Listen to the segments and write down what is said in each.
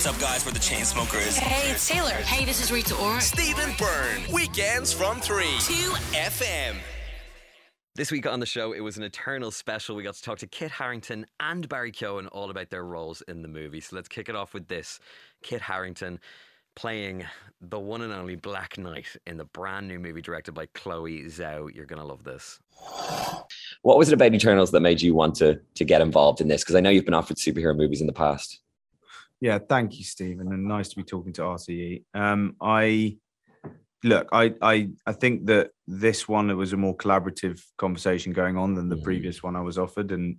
What's up, guys? We're the Chainsmokers. Hey, it's Taylor. Hey, this is Rita Ora. Stephen Byrne. Weekends from 3 2 FM. This week on the show, it was an eternal special. We got to talk to Kit Harington and Barry Keoghan all about their roles in the movie. So let's kick it off with this Kit Harington playing the one and only Black Knight in the brand new movie directed by Chloe Zhao. You're going to love this. What was it about Eternals that made you want to to get involved in this? Because I know you've been offered superhero movies in the past. Yeah, thank you, Stephen, and nice to be talking to RTE. Um, I look, I, I, I think that this one it was a more collaborative conversation going on than the Mhm. previous one I was offered, and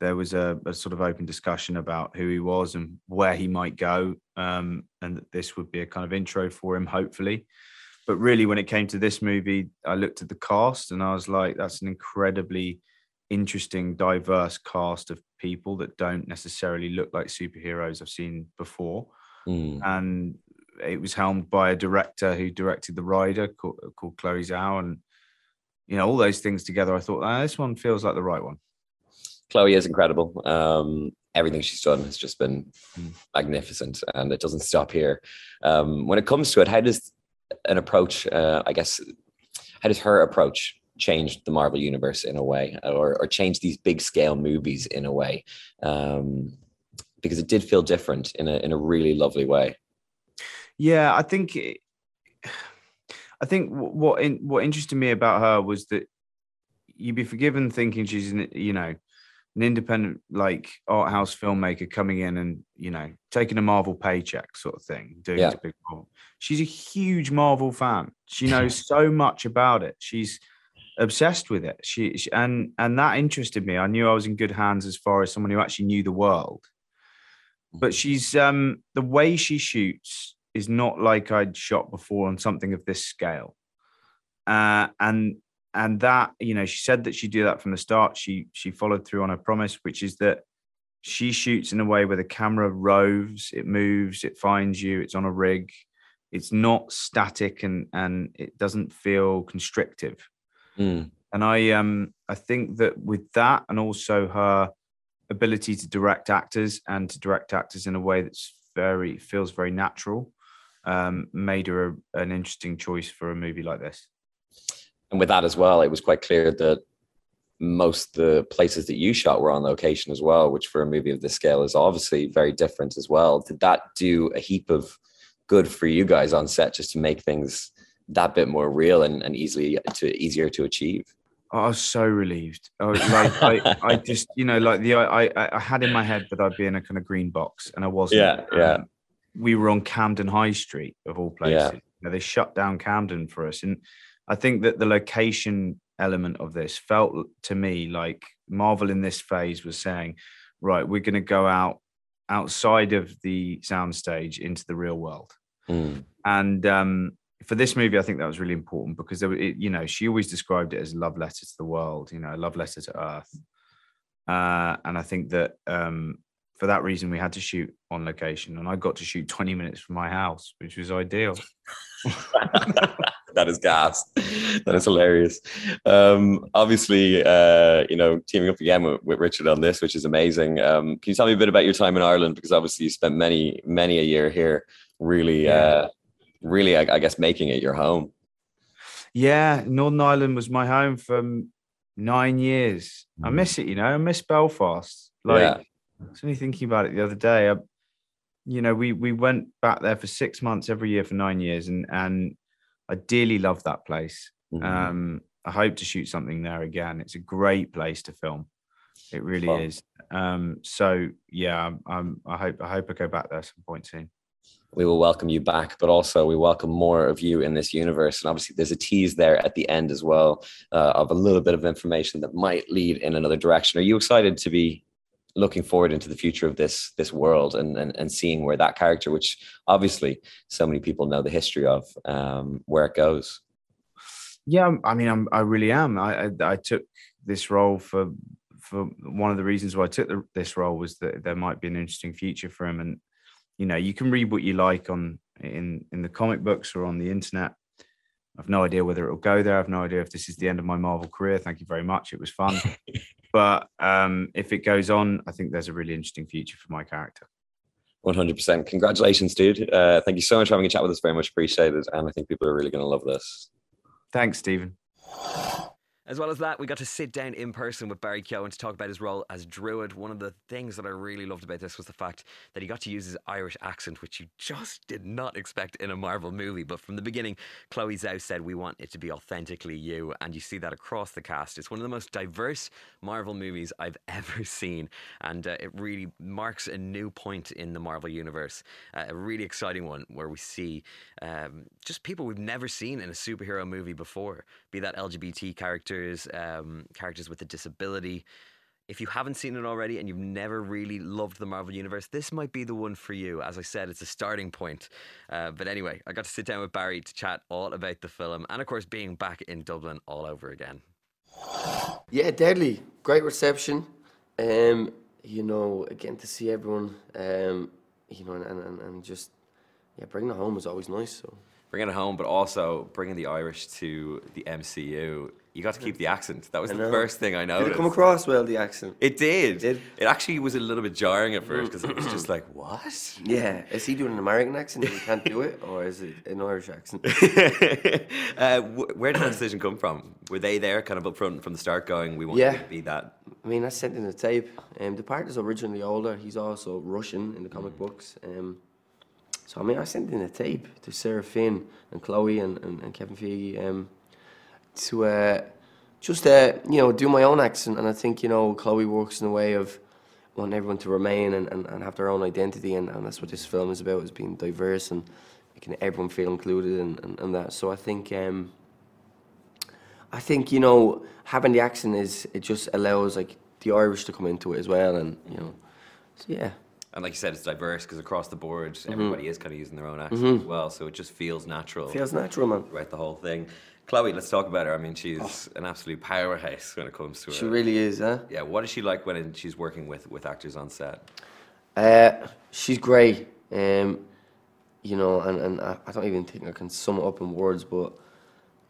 there was a, a sort of open discussion about who he was and where he might go, um, and that this would be a kind of intro for him, hopefully. But really, when it came to this movie, I looked at the cast and I was like, that's an incredibly interesting, diverse cast of people that don't necessarily look like superheroes I've seen before Mm. and it was helmed by a director who directed The Rider called, called Chloe Zhao, and you know all those things together. I thought ah, this one feels like the right one. Chloe is incredible. Um, everything she's done has just been Mm. magnificent, and it doesn't stop here. Um, when it comes to it, how does an approach? Uh, I guess how does her approach change the Marvel universe in a way, or or change these big scale movies in a way? Um, because it did feel different in a in a really lovely way. Yeah, I think it, I think what in, what interested me about her was that you'd be forgiven thinking she's an, you know an independent like art house filmmaker coming in and you know taking a Marvel paycheck sort of thing, doing Yeah. a big Marvel. She's a huge Marvel fan. She knows so much about it. She's obsessed with it. She, she and and that interested me. I knew I was in good hands as far as someone who actually knew the world. But she's um the way she shoots is not like I'd shot before on something of this scale. Uh, and and that you know she said that she'd do that from the start. She she followed through on her promise, which is that she shoots in a way where the camera roves, it moves, it finds you, it's on a rig, it's not static and and it doesn't feel constrictive. Mm. And I um I think that with that and also her ability to direct actors and to direct actors in a way that's very feels very natural um made her a, an interesting choice for a movie like this. And with that as well, it was quite clear that most the places that you shot were on location as well, which for a movie of this scale is obviously very different as well. Did that do a heap of good for you guys on set just to make things that bit more real and, and easily to easier to achieve? I was so relieved. I was like I, I just you know like the I, I I had in my head that I'd be in a kind of green box and I wasn't. Yeah, yeah. Um, we were on Camden High Street of all Yeah. places. You know, they shut down Camden for us, and I think that the location element of this felt to me like Marvel in this phase was saying, right, we're going to go out outside of the soundstage into the real world. Mm. And um, for this movie, I think that was really important because there, it, you know, she always described it as a love letter to the world, you know, a love letter to Earth. Uh, and I think that um, for that reason, we had to shoot on location, and I got to shoot 20 minutes from my house, which was ideal. that is gas. That is hilarious. Um, obviously, uh, you know, teaming up again with, with Richard on this, which is amazing. Um, can you tell me a bit about your time in Ireland? Because obviously, you spent many, many a year here, really, Yeah. uh, really, I, I guess, making it your home. Yeah, Northern Ireland was my home for nine years. I Mm. miss it, you know. I miss Belfast. Like, Yeah. I was only thinking about it the other day. I, you know, we we went back there for six months every year for nine years, and and I dearly love that place. Mhm. Um, I hope to shoot something there again. It's a great place to film. It really Fun. is. Um, so yeah, um, I hope I hope I go back there some point soon. We will welcome you back, but also we welcome more of you in this universe. And obviously, there's a tease there at the end as well uh, of a little bit of information that might lead in another direction. Are you excited to be looking forward into the future of this this world and and, and seeing where that character, which obviously so many people know the history of, um, where it goes? Yeah, I'm- mean, I'm, I really am. I, I I took this role for for one of the reasons why I took the, this role was that there might be an interesting future for him, and you know, you can read what you like on in in the comic books or on the internet. I've no idea whether it'll go there. I've no idea if this is the end of my Marvel career. Thank you very much. It was fun, but um, if it goes on, I think there's a really interesting future for my character. 100%. Congratulations, dude. Uh, thank you so much for having a chat with us. Very much appreciated. And I think people are really going to love this. Thanks, Stephen. As well as that, we got to sit down in person with Barry Keoghan to talk about his role as Druig. One of the things that I really loved about this was the fact that he got to use his Irish accent, which you just did not expect in a Marvel movie. But from the beginning, Chloe Zhao said, We want it to be authentically you. And you see that across the cast. It's one of the most diverse Marvel movies I've ever seen. And uh, it really marks a new point in the Marvel universe. Uh, a really exciting one where we see um, just people we've never seen in a superhero movie before, be that LGBT characters characters, um, characters with a disability. If you haven't seen it already and you've never really loved the Marvel Universe, this might be the one for you. As I said, it's a starting point. Uh, but anyway, I got to sit down with Barry to chat all about the film and, of course, being back in Dublin all over again. Yeah, deadly. Great reception. Um, you know, again, to see everyone, um, you know, and, and, and just, yeah, bringing it home was always nice. So bringing it home, but also bringing the Irish to the MCU. You got to keep the accent. That was the first thing I noticed. Did it come across well, the accent? It did. It did. It actually was a little bit jarring at first because it was just like, what? Yeah. Is he doing an American accent and he can't do it? Or is it an Irish accent? uh, where did that decision come from? Were they there kind of up front from the start going, we want yeah. to be that? I mean, I sent in a tape. Um, the part is originally older. He's also Russian in the comic mm. books. Um, so I mean, I sent in a tape to Sarah Finn and Chloe and, and, and Kevin Feige um, to uh, just uh, you know do my own accent, and I think you know Chloe works in a way of wanting everyone to remain and, and, and have their own identity, and, and that's what this film is about: is being diverse and making everyone feel included and, and, and that. So I think. Um, I think you know having the accent is it just allows like the Irish to come into it as well, and you know, so yeah. And like you said, it's diverse because across the board, mm-hmm. everybody is kind of using their own accent mm-hmm. as well. So it just feels natural. Feels natural, man. Throughout the whole thing. Chloe, let's talk about her. I mean, she's oh. an absolute powerhouse when it comes to her. She really is, huh? Yeah. What is she like when she's working with, with actors on set? Uh, she's great. Um, you know, and, and I, I don't even think I can sum it up in words, but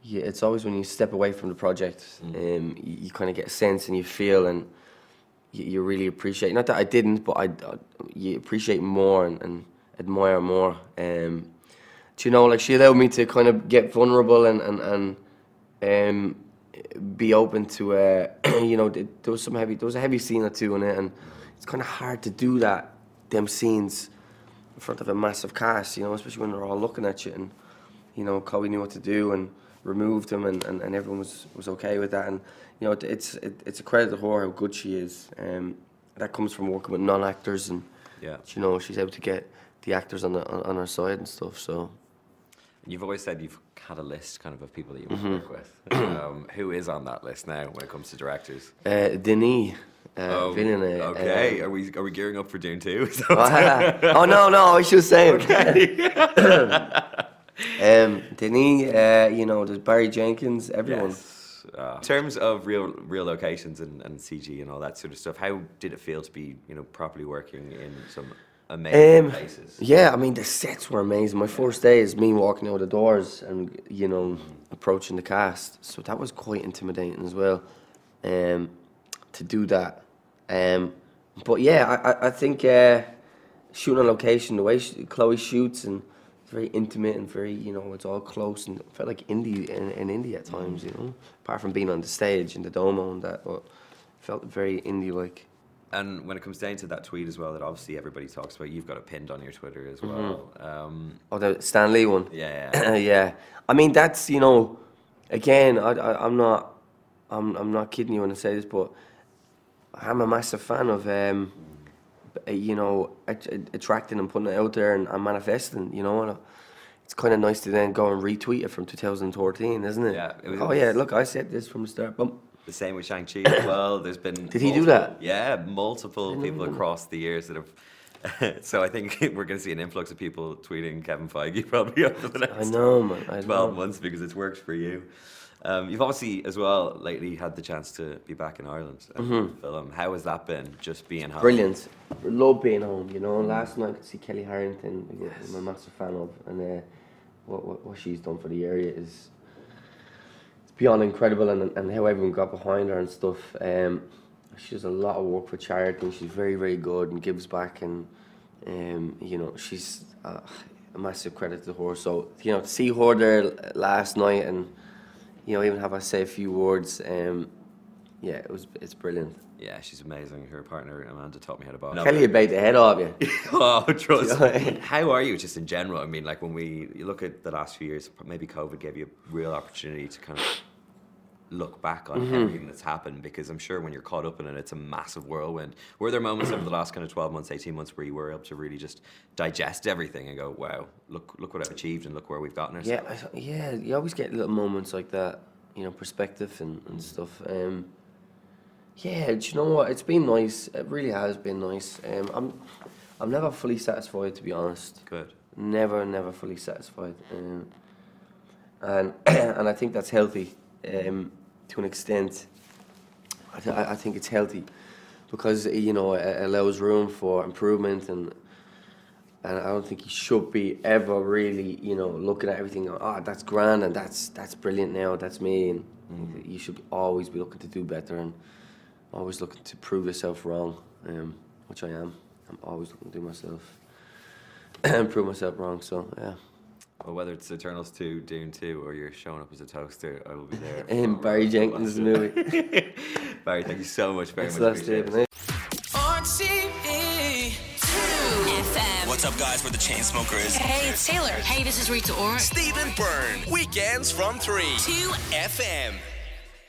yeah, it's always when you step away from the project, mm. um, you, you kind of get a sense and you feel and you, you really appreciate. Not that I didn't, but I, I you appreciate more and, and admire more. Um, do you know, like she allowed me to kind of get vulnerable and and and um, be open to. Uh, you know, there was some heavy. There was a heavy scene or two in it, and it's kind of hard to do that. Them scenes in front of a massive cast, you know, especially when they're all looking at you, and you know, Chloe knew what to do and removed him, and, and, and everyone was, was okay with that. And you know, it's it, it's a credit to her how good she is. Um, that comes from working with non actors, and yeah, you know, she's able to get the actors on the on, on her side and stuff. So. You've always said you've had a list kind of of people that you want mm-hmm. to work with. Um, who is on that list now when it comes to directors? Uh, Denis. Uh, oh, Villeneuve, okay. Uh, are we are we gearing up for Dune two? oh no, no, I was just saying. Okay. um, Denis, uh, you know, there's Barry Jenkins, everyone. Yes. Uh, in terms of real real locations and, and CG and all that sort of stuff, how did it feel to be you know properly working in some amazing um, places? Yeah, I mean the sets were amazing. My first day is me walking out the doors and you know mm-hmm. approaching the cast, so that was quite intimidating as well. Um, to do that, um, but yeah, I I think uh, shooting on location, the way she, Chloe shoots and it's very intimate and very, you know, it's all close and it felt like indie in, in India at times, you know. Apart from being on the stage in the Domo and that, but felt very indie like. And when it comes down to that tweet as well, that obviously everybody talks about, you've got it pinned on your Twitter as well. Mm-hmm. Um, oh, the Stan Lee one. Yeah, yeah. yeah. I mean, that's you know, again, I, I, am not, I'm, I'm not kidding you when I say this, but I'm a massive fan of um, you know, attracting and putting it out there and, and manifesting, you know. And it's kind of nice to then go and retweet it from 2014, isn't it? Yeah. It was, oh, yeah, look, I said this from the start. Bump. The same with Shang-Chi as well. There's been. Did he do that? Yeah, multiple people across the years that have. so I think we're going to see an influx of people tweeting Kevin Feige probably over the next I know, man. I 12 know. months because it's worked for you. Um, you've obviously as well lately had the chance to be back in Ireland mm-hmm. film. How has that been? Just being home. Brilliant. Love being home. You know, last night I could see Kellie Harrington. Yes. I'm a massive fan of, and uh, what, what, what she's done for the area is beyond incredible, and and how everyone got behind her and stuff. Um, she does a lot of work for charity, and she's very very good and gives back and. Um, you know, she's uh, a massive credit to her. So you know, to see her there last night and you know even have I say a few words. Um, yeah, it was it's brilliant. Yeah, she's amazing. Her partner Amanda taught me how to box. Kellie bait the head off you. oh, trust me. How are you just in general? I mean, like when we you look at the last few years, maybe COVID gave you a real opportunity to kind of look back on everything that's happened because I'm sure when you're caught up in it, it's a massive whirlwind. Were there moments over the last kind of 12 months, 18 months where you were able to really just digest everything and go, wow, look, look what I've achieved and look where we've gotten Yeah. I, yeah. You always get little moments like that, you know, perspective and, and stuff. Um, yeah, do you know what? It's been nice. It really has been nice. Um, I'm, I'm never fully satisfied to be honest. Good. Never, never fully satisfied. Um, and and I think that's healthy, um, to an extent. I, th- I think it's healthy, because you know it allows room for improvement and and I don't think you should be ever really, you know, looking at everything. Oh, that's grand and that's that's brilliant now. That's me, and you should always be looking to do better and always looking to prove yourself wrong, um, which I am. I'm always looking to do myself and prove myself wrong. So yeah, Well, whether it's Eternals 2, Dune 2, or you're showing up as a toaster, I will be there. in Barry Jenkins' watching. movie. Barry, thank you so much. Very That's much. that's appreciate David. it. RTE. FM. What's up, guys? We're the Chainsmokers. Hey, it's Taylor. Hey, this is Rita Ora. Stephen Byrne. Weekends from 3. 2 FM.